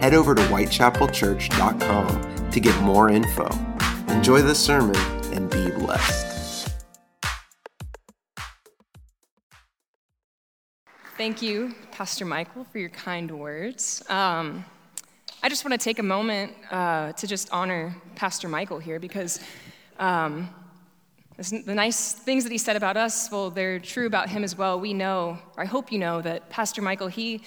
Head over to whitechapelchurch.com to get more info. Enjoy the sermon and be blessed. Thank you, Pastor Michael, for your kind words. Um, I just want to take a moment uh, to just honor Pastor Michael here because um, the nice things that he said about us, well, they're true about him as well. We know, or I hope you know, that Pastor Michael, he,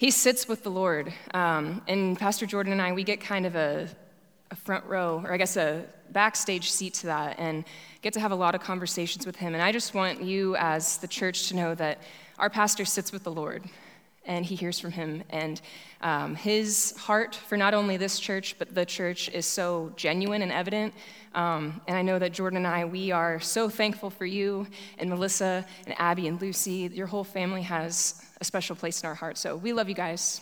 he sits with the Lord. Um, and Pastor Jordan and I, we get kind of a, a front row, or I guess a backstage seat to that, and get to have a lot of conversations with him. And I just want you, as the church, to know that our pastor sits with the Lord and he hears from him. And um, his heart for not only this church, but the church is so genuine and evident. Um, and I know that Jordan and I, we are so thankful for you and Melissa and Abby and Lucy. Your whole family has a special place in our heart. So we love you guys.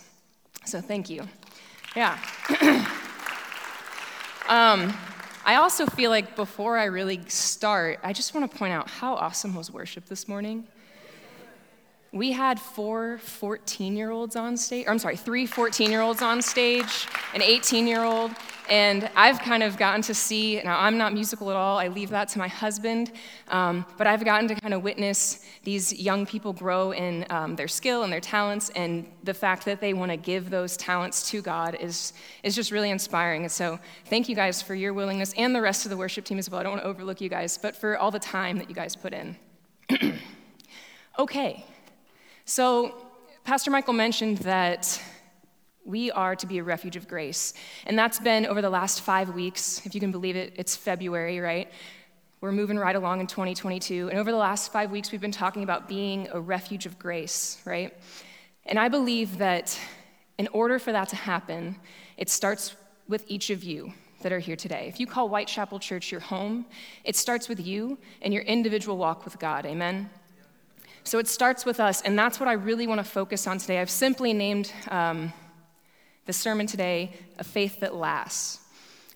So thank you. Yeah. um, I also feel like before I really start, I just want to point out how awesome was worship this morning we had four 14 year olds on stage, I'm sorry, three 14 year olds on stage, an 18 year old, and I've kind of gotten to see, now I'm not musical at all, I leave that to my husband, um, but I've gotten to kind of witness these young people grow in um, their skill and their talents, and the fact that they want to give those talents to God is, is just really inspiring. And so thank you guys for your willingness and the rest of the worship team as well. I don't want to overlook you guys, but for all the time that you guys put in. okay. So, Pastor Michael mentioned that we are to be a refuge of grace. And that's been over the last five weeks. If you can believe it, it's February, right? We're moving right along in 2022. And over the last five weeks, we've been talking about being a refuge of grace, right? And I believe that in order for that to happen, it starts with each of you that are here today. If you call Whitechapel Church your home, it starts with you and your individual walk with God. Amen? So it starts with us, and that's what I really want to focus on today. I've simply named um, the sermon today, A Faith That Lasts.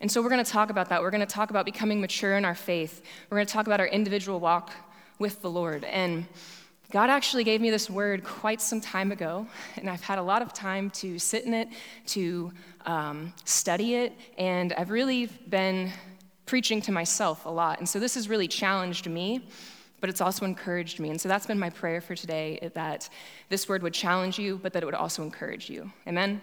And so we're going to talk about that. We're going to talk about becoming mature in our faith. We're going to talk about our individual walk with the Lord. And God actually gave me this word quite some time ago, and I've had a lot of time to sit in it, to um, study it, and I've really been preaching to myself a lot. And so this has really challenged me but it's also encouraged me. And so that's been my prayer for today that this word would challenge you, but that it would also encourage you. Amen?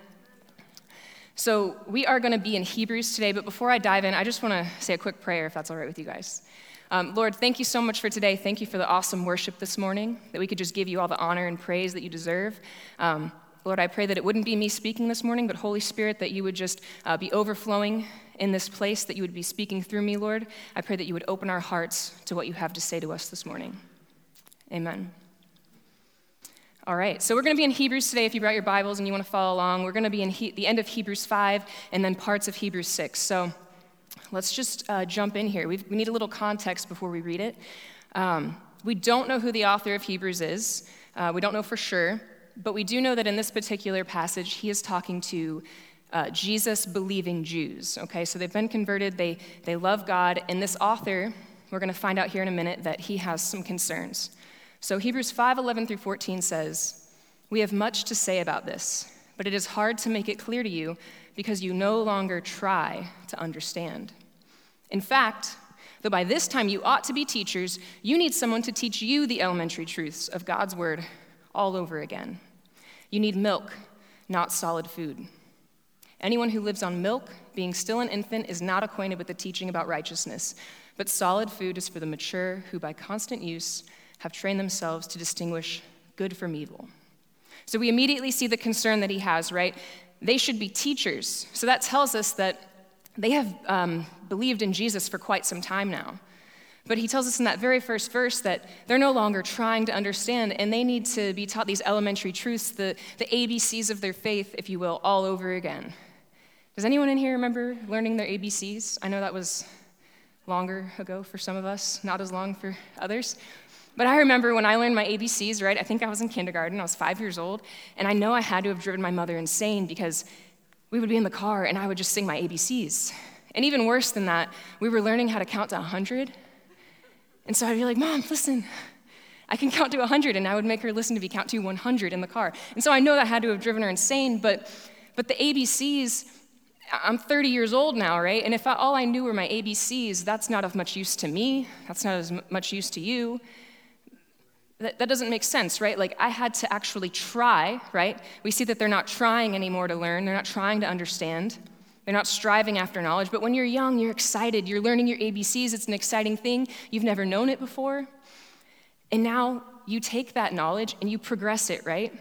So we are going to be in Hebrews today, but before I dive in, I just want to say a quick prayer if that's all right with you guys. Um, Lord, thank you so much for today. Thank you for the awesome worship this morning, that we could just give you all the honor and praise that you deserve. Um, Lord, I pray that it wouldn't be me speaking this morning, but Holy Spirit, that you would just uh, be overflowing in this place, that you would be speaking through me, Lord. I pray that you would open our hearts to what you have to say to us this morning. Amen. All right, so we're going to be in Hebrews today. If you brought your Bibles and you want to follow along, we're going to be in he- the end of Hebrews 5 and then parts of Hebrews 6. So let's just uh, jump in here. We've, we need a little context before we read it. Um, we don't know who the author of Hebrews is, uh, we don't know for sure, but we do know that in this particular passage, he is talking to uh, Jesus believing Jews. Okay, so they've been converted, they, they love God, and this author, we're going to find out here in a minute that he has some concerns. So Hebrews 5 11 through 14 says, We have much to say about this, but it is hard to make it clear to you because you no longer try to understand. In fact, though by this time you ought to be teachers, you need someone to teach you the elementary truths of God's word all over again. You need milk, not solid food. Anyone who lives on milk, being still an infant, is not acquainted with the teaching about righteousness, but solid food is for the mature who, by constant use, have trained themselves to distinguish good from evil. So we immediately see the concern that he has, right? They should be teachers. So that tells us that they have um, believed in Jesus for quite some time now. But he tells us in that very first verse that they're no longer trying to understand and they need to be taught these elementary truths, the, the ABCs of their faith, if you will, all over again. Does anyone in here remember learning their ABCs? I know that was longer ago for some of us, not as long for others. But I remember when I learned my ABCs, right? I think I was in kindergarten, I was five years old, and I know I had to have driven my mother insane because we would be in the car and I would just sing my ABCs. And even worse than that, we were learning how to count to 100 and so I'd be like, Mom, listen, I can count to 100. And I would make her listen to me count to 100 in the car. And so I know that had to have driven her insane, but, but the ABCs, I'm 30 years old now, right? And if I, all I knew were my ABCs, that's not of much use to me. That's not as much use to you. That, that doesn't make sense, right? Like, I had to actually try, right? We see that they're not trying anymore to learn, they're not trying to understand. They're not striving after knowledge, but when you're young, you're excited. You're learning your ABCs. It's an exciting thing. You've never known it before. And now you take that knowledge and you progress it, right?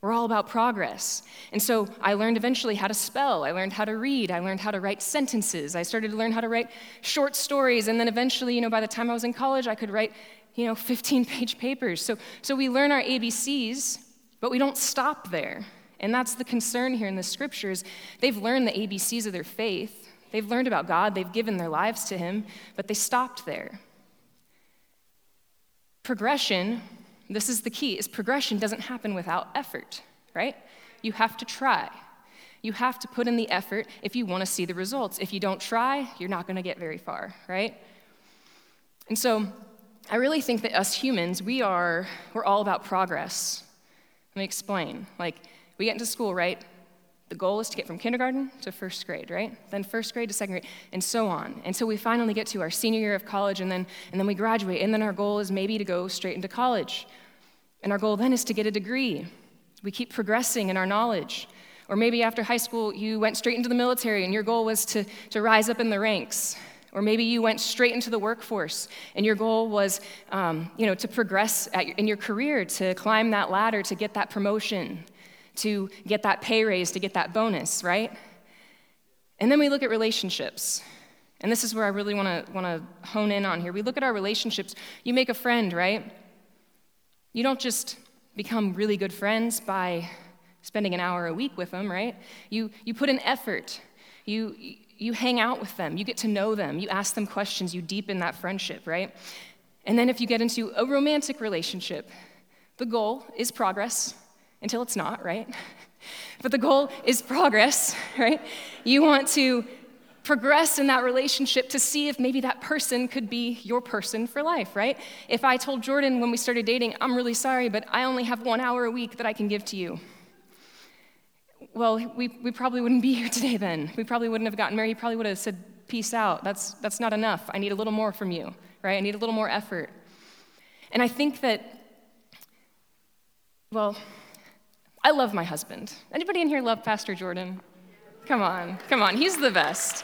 We're all about progress. And so I learned eventually how to spell. I learned how to read. I learned how to write sentences. I started to learn how to write short stories. And then eventually, you know, by the time I was in college, I could write, you know, 15 page papers. So, so we learn our ABCs, but we don't stop there. And that's the concern here in the scriptures. They've learned the ABCs of their faith, they've learned about God, they've given their lives to Him, but they stopped there. Progression, this is the key, is progression doesn't happen without effort, right? You have to try. You have to put in the effort if you want to see the results. If you don't try, you're not going to get very far, right? And so I really think that us humans, we are, we're all about progress. Let me explain. Like, we get into school, right? The goal is to get from kindergarten to first grade, right? Then first grade to second grade, and so on. Until we finally get to our senior year of college, and then, and then we graduate. And then our goal is maybe to go straight into college. And our goal then is to get a degree. We keep progressing in our knowledge. Or maybe after high school, you went straight into the military and your goal was to, to rise up in the ranks. Or maybe you went straight into the workforce and your goal was um, you know, to progress your, in your career, to climb that ladder, to get that promotion to get that pay raise, to get that bonus, right? And then we look at relationships. And this is where I really want to want to hone in on here. We look at our relationships. You make a friend, right? You don't just become really good friends by spending an hour a week with them, right? You you put an effort. You you hang out with them. You get to know them. You ask them questions. You deepen that friendship, right? And then if you get into a romantic relationship, the goal is progress until it's not, right? But the goal is progress, right? You want to progress in that relationship to see if maybe that person could be your person for life, right? If I told Jordan when we started dating, I'm really sorry, but I only have one hour a week that I can give to you. Well, we, we probably wouldn't be here today then. We probably wouldn't have gotten married. He probably would have said, Peace out. That's, that's not enough. I need a little more from you, right? I need a little more effort. And I think that, well, I love my husband. Anybody in here love Pastor Jordan? Come on, come on, he's the best.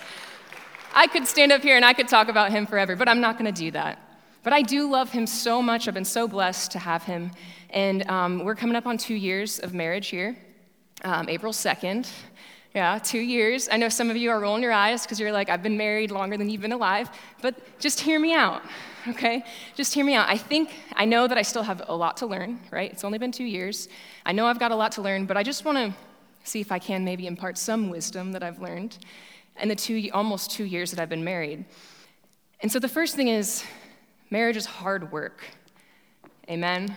I could stand up here and I could talk about him forever, but I'm not going to do that. But I do love him so much. I've been so blessed to have him. And um, we're coming up on two years of marriage here, um, April 2nd. Yeah, two years. I know some of you are rolling your eyes because you're like, I've been married longer than you've been alive, but just hear me out, okay? Just hear me out. I think, I know that I still have a lot to learn, right? It's only been two years. I know I've got a lot to learn, but I just want to see if I can maybe impart some wisdom that I've learned in the two, almost two years that I've been married. And so the first thing is marriage is hard work. Amen?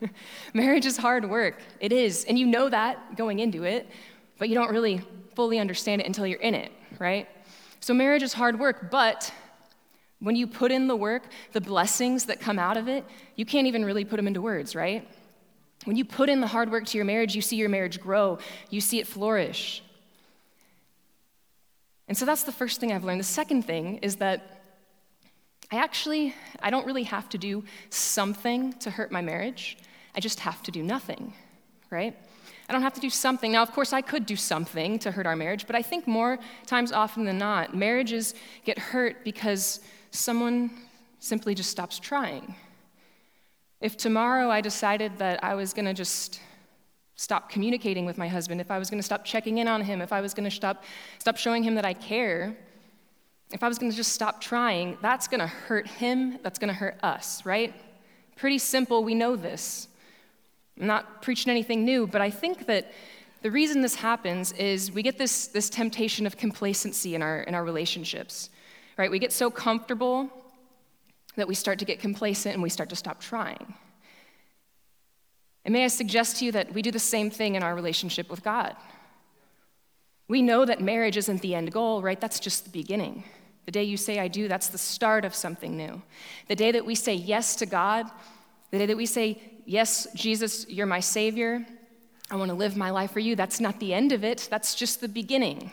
marriage is hard work. It is. And you know that going into it, but you don't really fully understand it until you're in it, right? So marriage is hard work, but when you put in the work, the blessings that come out of it, you can't even really put them into words, right? When you put in the hard work to your marriage, you see your marriage grow, you see it flourish. And so that's the first thing I've learned. The second thing is that I actually I don't really have to do something to hurt my marriage. I just have to do nothing, right? I don't have to do something. Now, of course, I could do something to hurt our marriage, but I think more times often than not, marriages get hurt because someone simply just stops trying. If tomorrow I decided that I was going to just stop communicating with my husband, if I was going to stop checking in on him, if I was going to stop, stop showing him that I care, if I was going to just stop trying, that's going to hurt him, that's going to hurt us, right? Pretty simple, we know this. I'm not preaching anything new, but I think that the reason this happens is we get this, this temptation of complacency in our, in our relationships, right? We get so comfortable that we start to get complacent and we start to stop trying. And may I suggest to you that we do the same thing in our relationship with God. We know that marriage isn't the end goal, right? That's just the beginning. The day you say, I do, that's the start of something new. The day that we say yes to God, the day that we say, Yes, Jesus, you're my Savior, I want to live my life for you, that's not the end of it, that's just the beginning.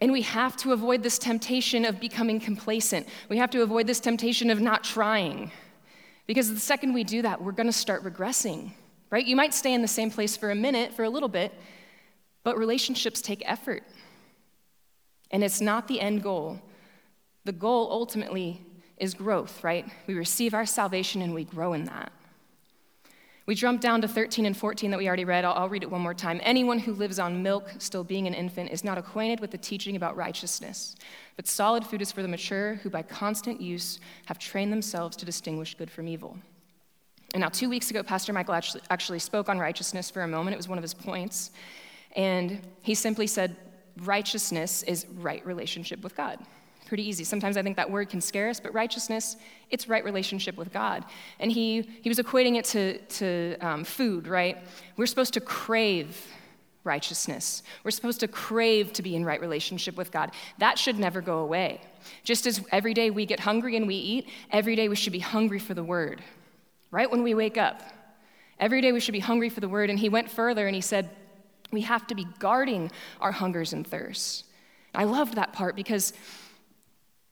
And we have to avoid this temptation of becoming complacent. We have to avoid this temptation of not trying. Because the second we do that, we're going to start regressing, right? You might stay in the same place for a minute, for a little bit, but relationships take effort. And it's not the end goal. The goal ultimately is growth, right? We receive our salvation and we grow in that. We jump down to 13 and 14 that we already read. I'll, I'll, read it one more time. Anyone who lives on milk, still being an infant, is not acquainted with the teaching about righteousness. But solid food is for the mature, who by constant use have trained themselves to distinguish good from evil. And now, two weeks ago, Pastor Michael actually, actually spoke on righteousness for a moment. It was one of his points. And he simply said, righteousness is right relationship with God. Pretty easy. Sometimes I think that word can scare us, but righteousness, it's right relationship with God. And he, he was equating it to, to um, food, right? We're supposed to crave righteousness. We're supposed to crave to be in right relationship with God. That should never go away. Just as every day we get hungry and we eat, every day we should be hungry for the word, right? When we wake up, every day we should be hungry for the word. And he went further and he said, we have to be guarding our hungers and thirsts. I loved that part because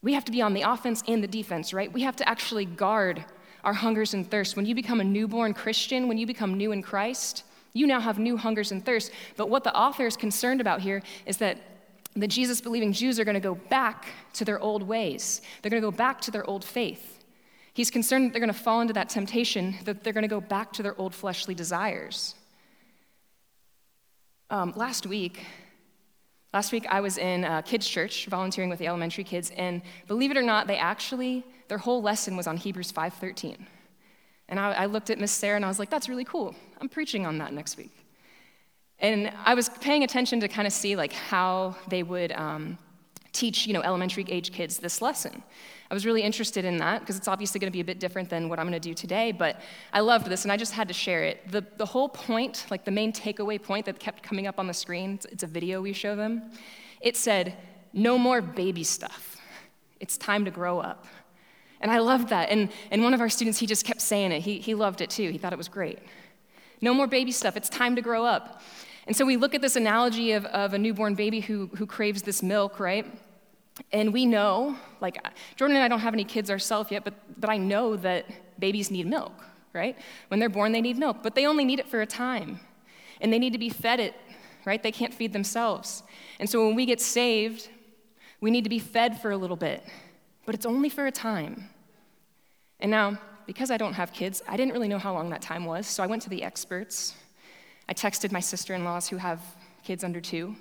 we have to be on the offense and the defense, right? We have to actually guard our hungers and thirsts. When you become a newborn Christian, when you become new in Christ, you now have new hungers and thirsts. But what the author is concerned about here is that the Jesus believing Jews are going to go back to their old ways, they're going to go back to their old faith. He's concerned that they're going to fall into that temptation, that they're going to go back to their old fleshly desires. Um, last week, last week I was in a kids' church volunteering with the elementary kids, and believe it or not, they actually their whole lesson was on Hebrews 5:13. And I, I looked at Miss Sarah and I was like, "That's really cool. I'm preaching on that next week." And I was paying attention to kind of see like how they would um, teach, you know, elementary age kids this lesson. I was really interested in that because it's obviously going to be a bit different than what I'm going to do today, but I loved this and I just had to share it. The, the whole point, like the main takeaway point that kept coming up on the screen, it's, a video we show them, it said, No more baby stuff. It's time to grow up. And I loved that. And, and one of our students, he just kept saying it. He, he loved it too. He thought it was great. No more baby stuff. It's time to grow up. And so we look at this analogy of, of a newborn baby who, who craves this milk, right? And we know, like Jordan and I don't have any kids ourselves yet, but, but I know that babies need milk, right? When they're born, they need milk, but they only need it for a time. And they need to be fed it, right? They can't feed themselves. And so when we get saved, we need to be fed for a little bit, but it's only for a time. And now, because I don't have kids, I didn't really know how long that time was, so I went to the experts. I texted my sister in laws who have kids under two,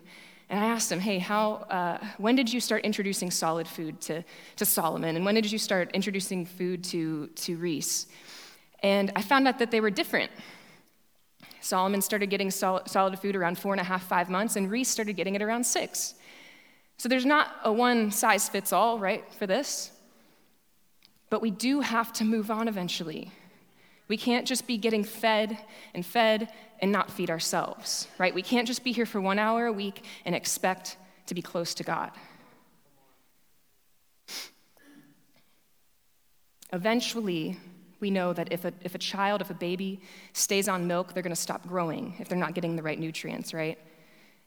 and I asked him, hey, how, uh, when did you start introducing solid food to, to Solomon? And when did you start introducing food to, to Reese? And I found out that they were different. Solomon started getting sol- solid food around four and a half, five months, and Reese started getting it around six. So there's not a one size fits all, right, for this. But we do have to move on eventually. We can't just be getting fed and fed and not feed ourselves, right? We can't just be here for one hour a week and expect to be close to God. Eventually, we know that if a, if a child, if a baby stays on milk, they're going to stop growing if they're not getting the right nutrients, right?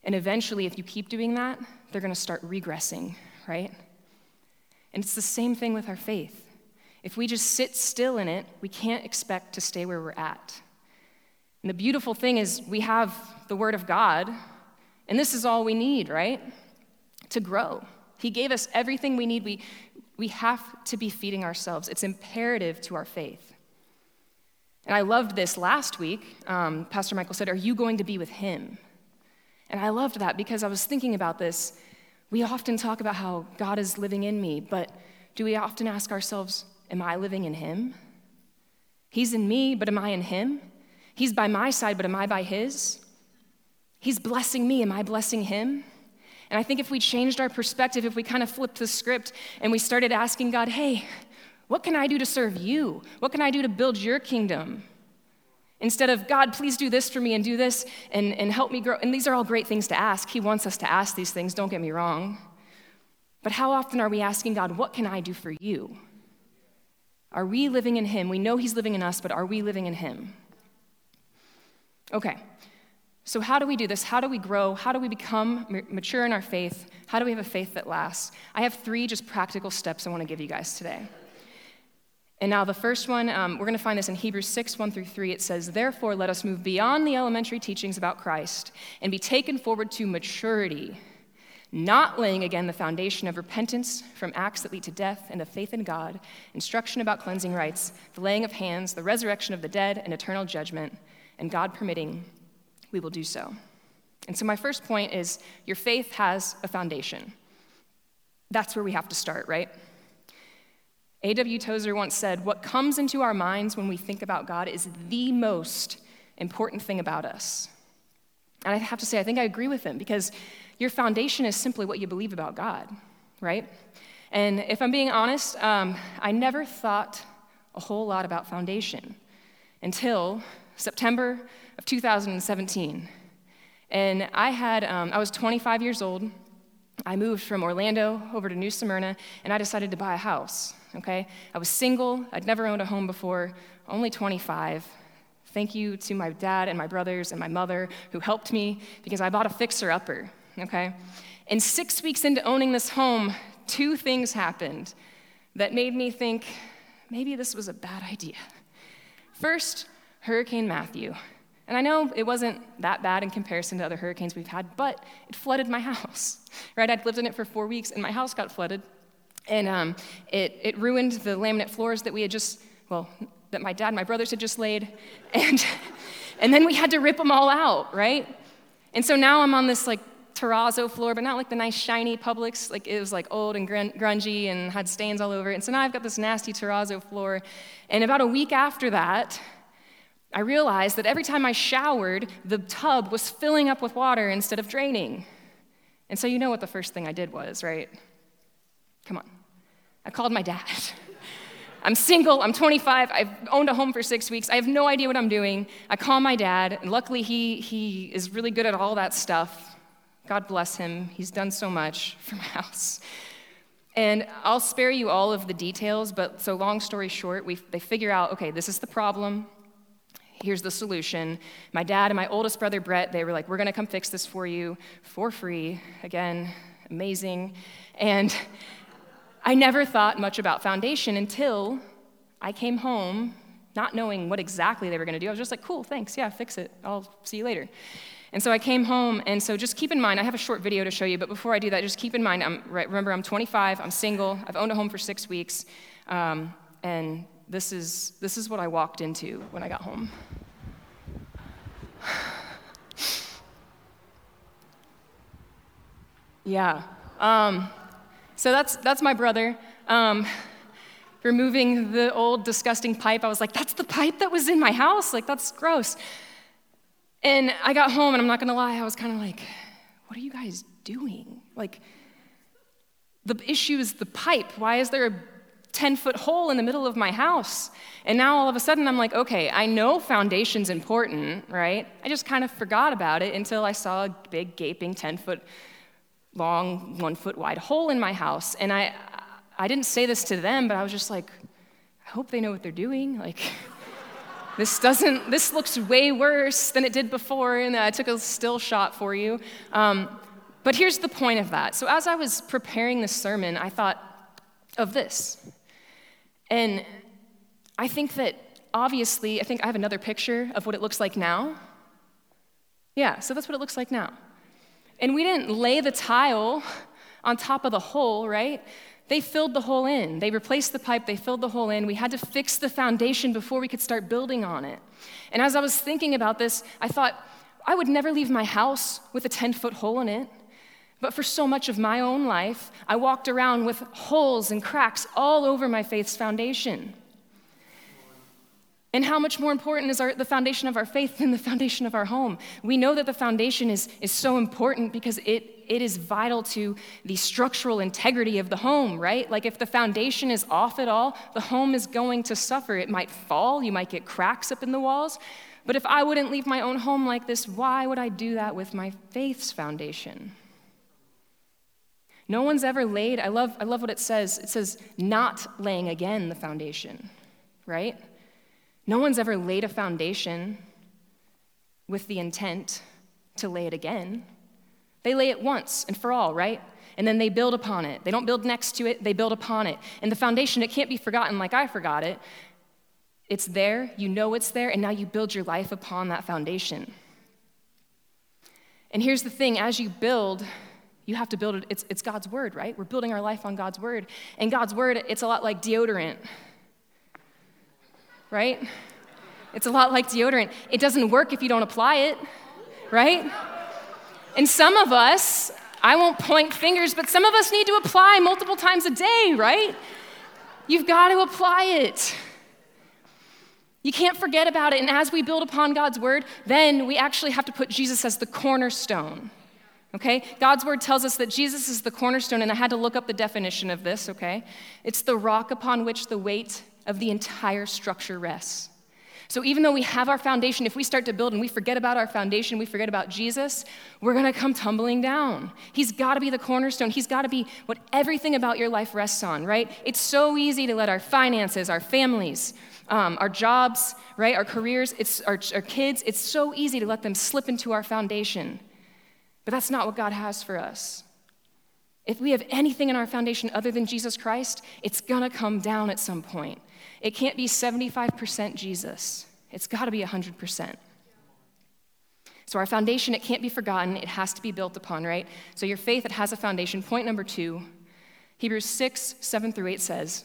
And eventually, if you keep doing that, they're going to start regressing, right? And it's the same thing with our faith. If we just sit still in it, we can't expect to stay where we're at. And the beautiful thing is, we have the Word of God, and this is all we need, right? To grow. He gave us everything we need. We, we have to be feeding ourselves, it's imperative to our faith. And I loved this last week. Um, Pastor Michael said, Are you going to be with Him? And I loved that because I was thinking about this. We often talk about how God is living in me, but do we often ask ourselves, Am I living in Him? He's in me, but am I in Him? He's by my side, but am I by His? He's blessing me, am I blessing Him? And I think if we changed our perspective, if we kind of flipped the script and we started asking God, Hey, what can I do to serve you? What can I do to build your kingdom? Instead of, God, please do this for me and do this and, and help me grow. And these are all great things to ask. He wants us to ask these things, don't get me wrong. But how often are we asking God, what can I do for you? Are we living in Him? We know He's living in us, but are we living in Him? Okay, so how do we do this? How do we grow? How do we become mature in our faith? How do we have a faith that lasts? I have three just practical steps I want to give you guys today. And now, the first one, um, we're going to find this in Hebrews 6 1 through 3. It says, Therefore, let us move beyond the elementary teachings about Christ and be taken forward to maturity, not laying again the foundation of repentance from acts that lead to death and of faith in God, instruction about cleansing rites, the laying of hands, the resurrection of the dead, and eternal judgment, and God permitting, we will do so. And so, my first point is your faith has a foundation. That's where we have to start, right? A.W. Tozer once said, What comes into our minds when we think about God is the most important thing about us. And I have to say, I think I agree with him because your foundation is simply what you believe about God, right? And if I'm being honest, um, I never thought a whole lot about foundation until September of 2017. And I had, um, I was 25 years old. I moved from Orlando over to New Smyrna, and I decided to buy a house okay? I was single, I'd never owned a home before, only 25. Thank you to my dad and my brothers and my mother who helped me because I bought a fixer upper, okay? And six weeks into owning this home, two things happened that made me think maybe this was a bad idea. First, Hurricane Matthew. And I know it wasn't that bad in comparison to other hurricanes we've had, but it flooded my house, right? I'd lived in it for four weeks and my house got flooded and um, it, it ruined the laminate floors that we had just, well, that my dad and my brothers had just laid. And, and then we had to rip them all out, right? And so now I'm on this like terrazzo floor, but not like the nice shiny Publix. Like it was like old and grungy and had stains all over it. And so now I've got this nasty terrazzo floor. And about a week after that, I realized that every time I showered, the tub was filling up with water instead of draining. And so you know what the first thing I did was, right? Come on. I called my dad. I'm single, I'm 25, I've owned a home for six weeks, I have no idea what I'm doing. I call my dad, and luckily he, he is really good at all that stuff. God bless him, he's done so much for my house. And I'll spare you all of the details, but so long story short, we, they figure out okay, this is the problem. Here's the solution. My dad and my oldest brother, Brett, they were like, We're gonna come fix this for you for free. Again, amazing. And I never thought much about foundation until I came home not knowing what exactly they were going to do. I was just like, cool, thanks, yeah, fix it. I'll see you later. And so I came home, and so just keep in mind, I have a short video to show you, but before I do that, just keep in mind, I'm, remember, I'm 25, I'm single, I've owned a home for six weeks, um, and this is, this is what I walked into when I got home. yeah. Um, so that's, that's my brother. Um, removing the old disgusting pipe, I was like, that's the pipe that was in my house? Like, that's gross. And I got home, and I'm not gonna lie, I was kind of like, what are you guys doing? Like, the issue is the pipe. Why is there a 10 foot hole in the middle of my house? And now all of a sudden I'm like, okay, I know foundation's important, right? I just kind of forgot about it until I saw a big gaping 10 foot long, one foot wide hole in my house. And I, I didn't say this to them, but I was just like, I hope they know what they're doing. Like, this doesn't, this looks way worse than it did before. And I took a still shot for you. Um, but here's the point of that. So as I was preparing this sermon, I thought of this. And I think that obviously, I think I have another picture of what it looks like now. Yeah, so that's what it looks like now. And we didn't lay the tile on top of the hole, right? They filled the hole in. They replaced the pipe, they filled the hole in. We had to fix the foundation before we could start building on it. And as I was thinking about this, I thought, I would never leave my house with a 10 foot hole in it. But for so much of my own life, I walked around with holes and cracks all over my faith's foundation. And how much more important is our, the foundation of our faith than the foundation of our home? We know that the foundation is, is so important because it, it is vital to the structural integrity of the home, right? Like if the foundation is off at all, the home is going to suffer. It might fall, you might get cracks up in the walls. But if I wouldn't leave my own home like this, why would I do that with my faith's foundation? No one's ever laid, I love, I love what it says. It says, not laying again the foundation, right? No one's ever laid a foundation with the intent to lay it again. They lay it once and for all, right? And then they build upon it. They don't build next to it, they build upon it. And the foundation, it can't be forgotten like I forgot it. It's there, you know it's there, and now you build your life upon that foundation. And here's the thing as you build, you have to build it, it's, it's God's word, right? We're building our life on God's word. And God's word, it's a lot like deodorant right? It's a lot like deodorant. It doesn't work if you don't apply it, right? And some of us, I won't point fingers, but some of us need to apply multiple times a day, right? You've got to apply it. You can't forget about it. And as we build upon God's word, then we actually have to put Jesus as the cornerstone. Okay? God's word tells us that Jesus is the cornerstone, and I had to look up the definition of this, okay? It's the rock upon which the weight of the entire structure rests. So even though we have our foundation, if we start to build and we forget about our foundation, we forget about Jesus, we're gonna come tumbling down. He's gotta be the cornerstone. He's gotta be what everything about your life rests on, right? It's so easy to let our finances, our families, um, our jobs, right, our careers, it's our, our kids, it's so easy to let them slip into our foundation. But that's not what God has for us. If we have anything in our foundation other than Jesus Christ, it's gonna come down at some point. It can't be 75% Jesus, it's got to be 100%. So, our foundation, it can't be forgotten. It has to be built upon, right? So, your faith, it has a foundation. Point number two Hebrews 6, 7 through 8 says,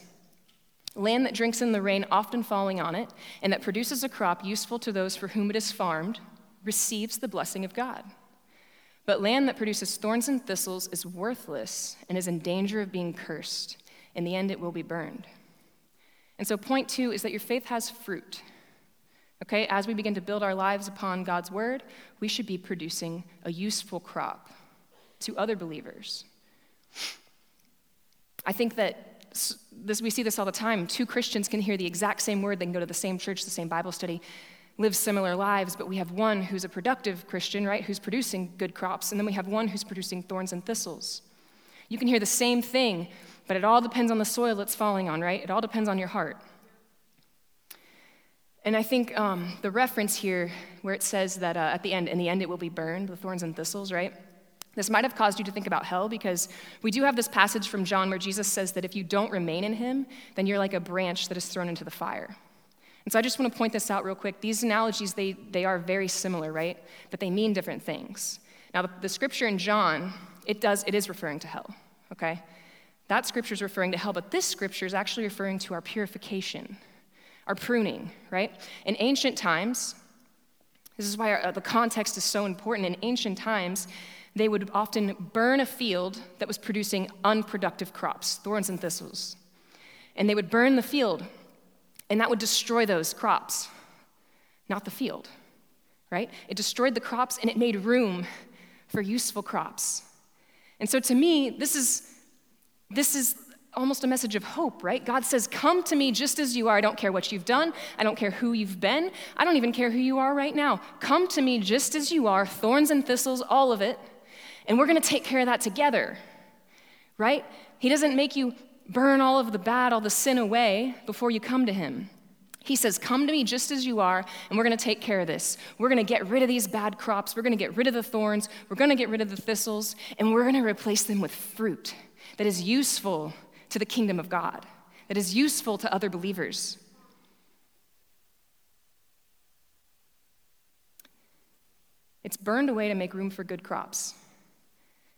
Land that drinks in the rain often falling on it, and that produces a crop useful to those for whom it is farmed, receives the blessing of God. But land that produces thorns and thistles is worthless and is in danger of being cursed. In the end, it will be burned. And so, point two is that your faith has fruit. Okay, as we begin to build our lives upon God's word, we should be producing a useful crop to other believers. I think that this, we see this all the time. Two Christians can hear the exact same word, they can go to the same church, the same Bible study, live similar lives, but we have one who's a productive Christian, right, who's producing good crops, and then we have one who's producing thorns and thistles. You can hear the same thing, but it all depends on the soil it's falling on, right? It all depends on your heart. And I think um, the reference here, where it says that uh, at the end, in the end it will be burned, the thorns and thistles, right? This might have caused you to think about hell because we do have this passage from John where Jesus says that if you don't remain in him, then you're like a branch that is thrown into the fire. And so I just want to point this out real quick. These analogies, they, they are very similar, right? But they mean different things. Now, the, the scripture in John, it does, it is referring to hell, okay? That scripture is referring to hell, but this scripture is actually referring to our purification, our pruning, right? In ancient times, this is why our, uh, the context is so important. In ancient times, they would often burn a field that was producing unproductive crops, thorns and thistles. And they would burn the field, and that would destroy those crops, not the field, right? It destroyed the crops and it made room for useful crops. And so to me, this is this is almost a message of hope, right? God says, Come to me just as you are. I don't care what you've done. I don't care who you've been. I don't even care who you are right now. Come to me just as you are, thorns and thistles, all of it. And we're going to take care of that together, right? He doesn't make you burn all of the bad, all the sin away before you come to Him. He says, Come to me just as you are, and we're going to take care of this. We're going to get rid of these bad crops. We're going to get rid of the thorns. We're going to get rid of the thistles, and we're going to replace them with fruit that is useful to the kingdom of God, that is useful to other believers. It's burned away to make room for good crops.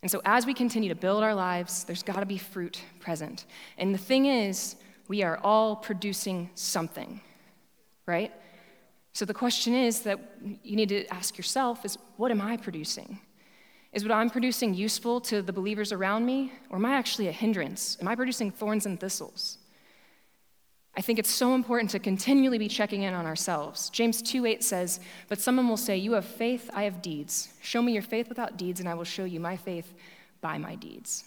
And so, as we continue to build our lives, there's got to be fruit present. And the thing is, we are all producing something, right? So, the question is that you need to ask yourself is what am I producing? Is what I'm producing useful to the believers around me, or am I actually a hindrance? Am I producing thorns and thistles? I think it's so important to continually be checking in on ourselves. James 2:8 says, "But someone will say, "You have faith, I have deeds. Show me your faith without deeds, and I will show you my faith by my deeds."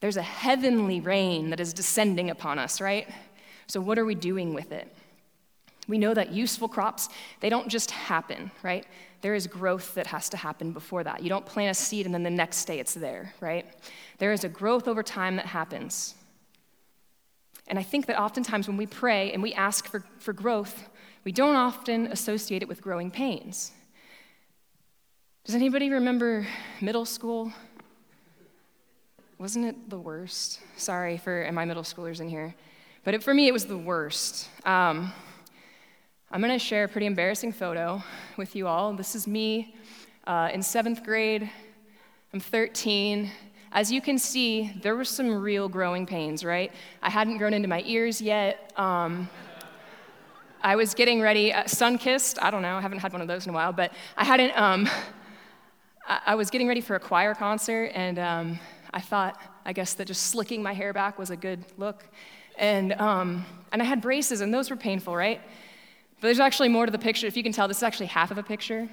There's a heavenly rain that is descending upon us, right? So what are we doing with it? We know that useful crops, they don't just happen, right? There is growth that has to happen before that. You don't plant a seed and then the next day it's there, right? There is a growth over time that happens. And I think that oftentimes when we pray and we ask for, for growth, we don't often associate it with growing pains. Does anybody remember middle school? Wasn't it the worst? Sorry for my middle schoolers in here. But it, for me, it was the worst. Um, I'm going to share a pretty embarrassing photo with you all. This is me uh, in seventh grade. I'm 13. As you can see, there were some real growing pains, right? I hadn't grown into my ears yet. Um, I was getting ready, uh, sun kissed. I don't know, I haven't had one of those in a while, but I hadn't. Um, I, I, was getting ready for a choir concert, and um, I thought, I guess, that just slicking my hair back was a good look. And, um, and I had braces, and those were painful, right? But there's actually more to the picture. If you can tell, this is actually half of a picture.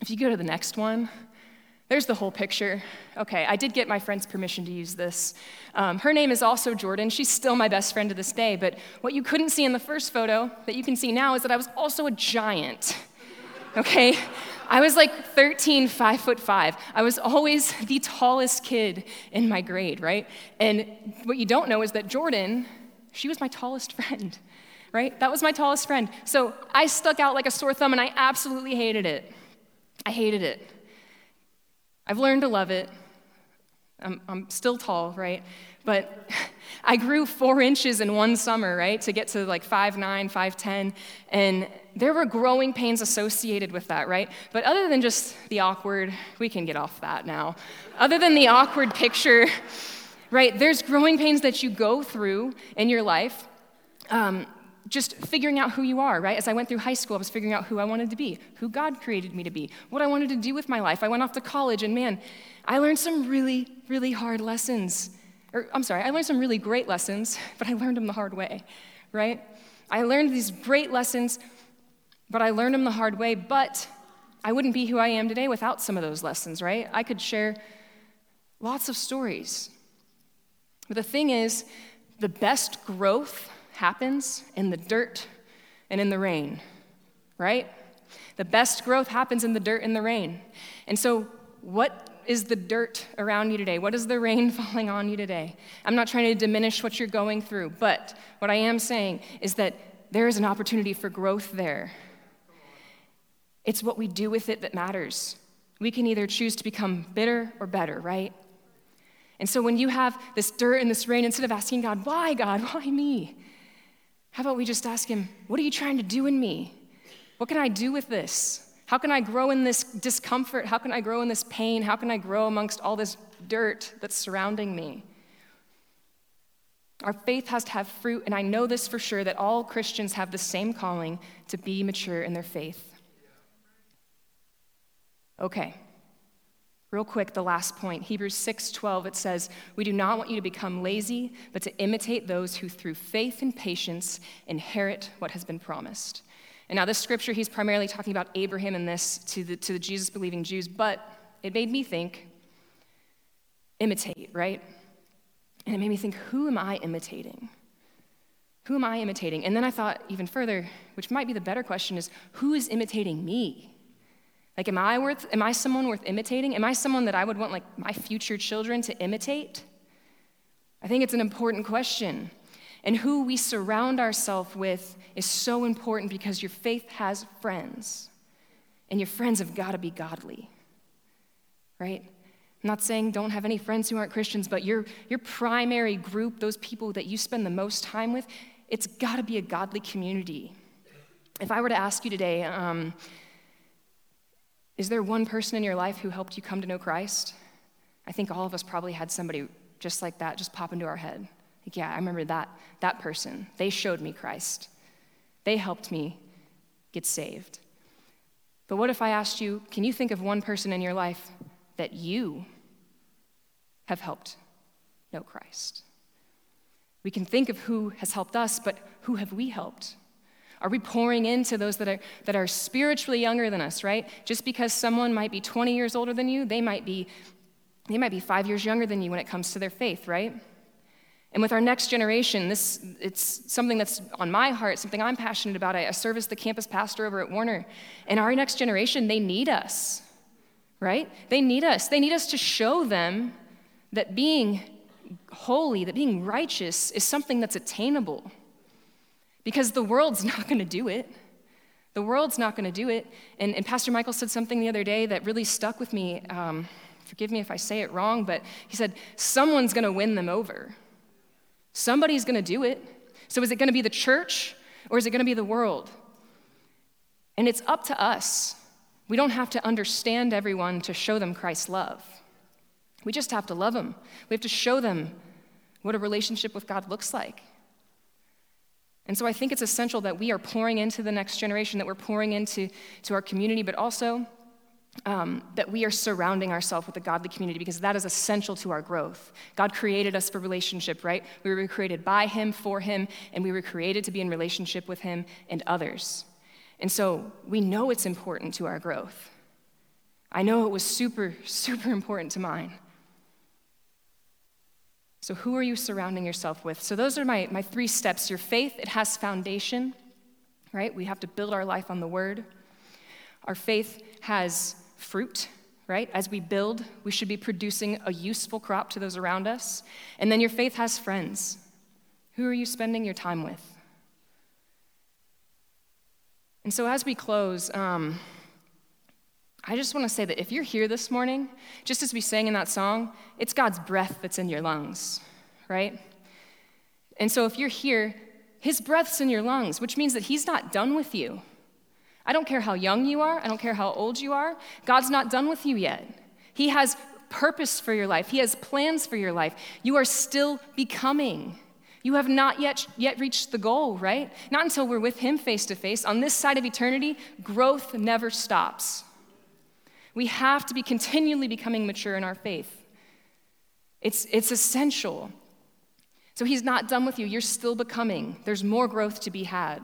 If you go to the next one, there's the whole picture. Okay, I did get my friend's permission to use this. Um, her name is also Jordan. She's still my best friend to this day. But what you couldn't see in the first photo that you can see now is that I was also a giant. Okay? I was like 13, five foot five. I was always the tallest kid in my grade, right? And what you don't know is that Jordan, she was my tallest friend, right? That was my tallest friend. So I stuck out like a sore thumb and I absolutely hated it. I hated it. I've learned to love it. I'm, I'm still tall, right? But I grew four inches in one summer, right, to get to like 5'9, 5'10. And there were growing pains associated with that, right? But other than just the awkward, we can get off that now. Other than the awkward picture, right, there's growing pains that you go through in your life. Um, just figuring out who you are, right? As I went through high school, I was figuring out who I wanted to be, who God created me to be, what I wanted to do with my life. I went off to college, and man, I learned some really, really hard lessons. Or, I'm sorry, I learned some really great lessons, but I learned them the hard way, right? I learned these great lessons, but I learned them the hard way, but I wouldn't be who I am today without some of those lessons, right? I could share lots of stories. But the thing is, the best growth happens in the dirt and in the rain, right? The best growth happens in the dirt and the rain. And so, what is the dirt around you today? What is the rain falling on you today? I'm not trying to diminish what you're going through, but what I am saying is that there is an opportunity for growth there. It's what we do with it that matters. We can either choose to become bitter or better, right? And so when you have this dirt and this rain, instead of asking God, why, God, why me? How about we just ask Him, What are you trying to do in me? What can I do with this? How can I grow in this discomfort? How can I grow in this pain? How can I grow amongst all this dirt that's surrounding me? Our faith has to have fruit, and I know this for sure that all Christians have the same calling to be mature in their faith. Okay. Real quick, the last point. Hebrews 6:12 it says, "We do not want you to become lazy, but to imitate those who through faith and patience inherit what has been promised." And now this scripture he's primarily talking about Abraham and this to the to the Jesus believing Jews, but it made me think imitate, right? And it made me think, who am I imitating? Who am I imitating? And then I thought even further, which might be the better question is who is imitating me? Like, am I worth, am I someone worth imitating? Am I someone that I would want like my future children to imitate? I think it's an important question. And who we surround ourselves with is so important because your faith has friends. And your friends have got to be godly. Right? I'm not saying don't have any friends who aren't Christians, but your, your primary group, those people that you spend the most time with, it's got to be a godly community. If I were to ask you today, um, is there one person in your life who helped you come to know Christ? I think all of us probably had somebody just like that just pop into our head. Like, yeah, I remember that, that person. They showed me Christ. They helped me get saved. But what if I asked you, can you think of one person in your life that you have helped know Christ. We can think of who has helped us, but who have we helped? Are we pouring into those that are, that are spiritually younger than us, right? Just because someone might be 20 years older than you, they might be, they might be five years younger than you when it comes to their faith, right? And with our next generation, this it's something that's on my heart, something I'm passionate about. I, I serve as the campus pastor over at Warner. And our next generation, they need us, right? They need us. They need us to show them that being holy, that being righteous is something that's attainable. Because the world's not going to do it. The world's not going to do it. And, and, Pastor Michael said something the other day that really stuck with me. Um, forgive me if I say it wrong, but he said, Someone's going to win them over. Somebody's going to do it. So is it going to be the church or is it going to be the world? And it's up to us. We don't have to understand everyone to show them Christ's love. We just have to love them. We have to show them what a relationship with God looks like. And so I think it's essential that we are pouring into the next generation, that we're pouring into to our community, but also um, that we are surrounding ourselves with a godly community because that is essential to our growth. God created us for relationship, right? We were created by Him, for Him, and we were created to be in relationship with Him and others. And so we know it's important to our growth. I know it was super, super important to mine. So, who are you surrounding yourself with? So, those are my, my three steps. Your faith, it has foundation, right? We have to build our life on the word. Our faith has fruit, right? As we build, we should be producing a useful crop to those around us. And then your faith has friends. Who are you spending your time with? And so, as we close, um, I just want to say that if you're here this morning, just as we sang in that song, it's God's breath that's in your lungs, right? And so if you're here, His breath's in your lungs, which means that He's not done with you. I don't care how young you are, I don't care how old you are, God's not done with you yet. He has purpose for your life, He has plans for your life. You are still becoming. You have not yet, yet reached the goal, right? Not until we're with Him face to face. On this side of eternity, growth never stops. We have to be continually becoming mature in our faith. It's, it's essential. So he's not done with you. You're still becoming. There's more growth to be had.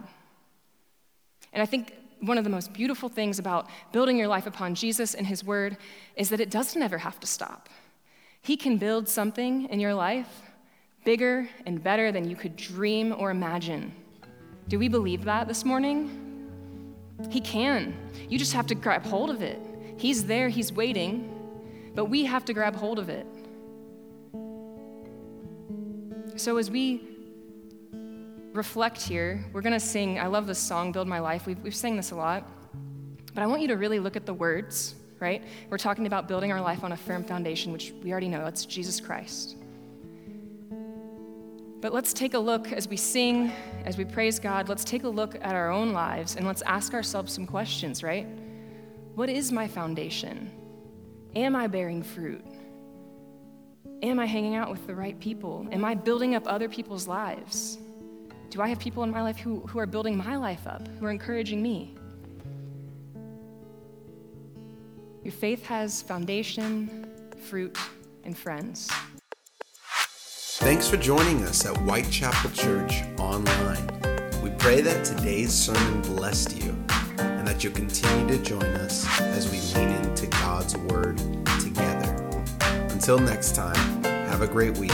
And I think one of the most beautiful things about building your life upon Jesus and his word is that it doesn't ever have to stop. He can build something in your life bigger and better than you could dream or imagine. Do we believe that this morning? He can. You just have to grab hold of it. He's there, He's waiting, but we have to grab hold of it. So as we reflect here, we're going to sing. I love this song, Build My Life. We've, we've sang this a lot. But I want you to really look at the words, right? We're talking about building our life on a firm foundation, which we already know that's Jesus Christ. But let's take a look as we sing, as we praise God, let's take a look at our own lives and let's ask ourselves some questions, right? What is my foundation? Am I bearing fruit? Am I hanging out with the right people? Am I building up other people's lives? Do I have people in my life who, who are building my life up, who are encouraging me? Your faith has foundation, fruit, and friends. Thanks for joining us at Whitechapel Church Online. We pray that today's sermon blessed you you'll continue to join us as we lean into God's Word together. Until next time, have a great week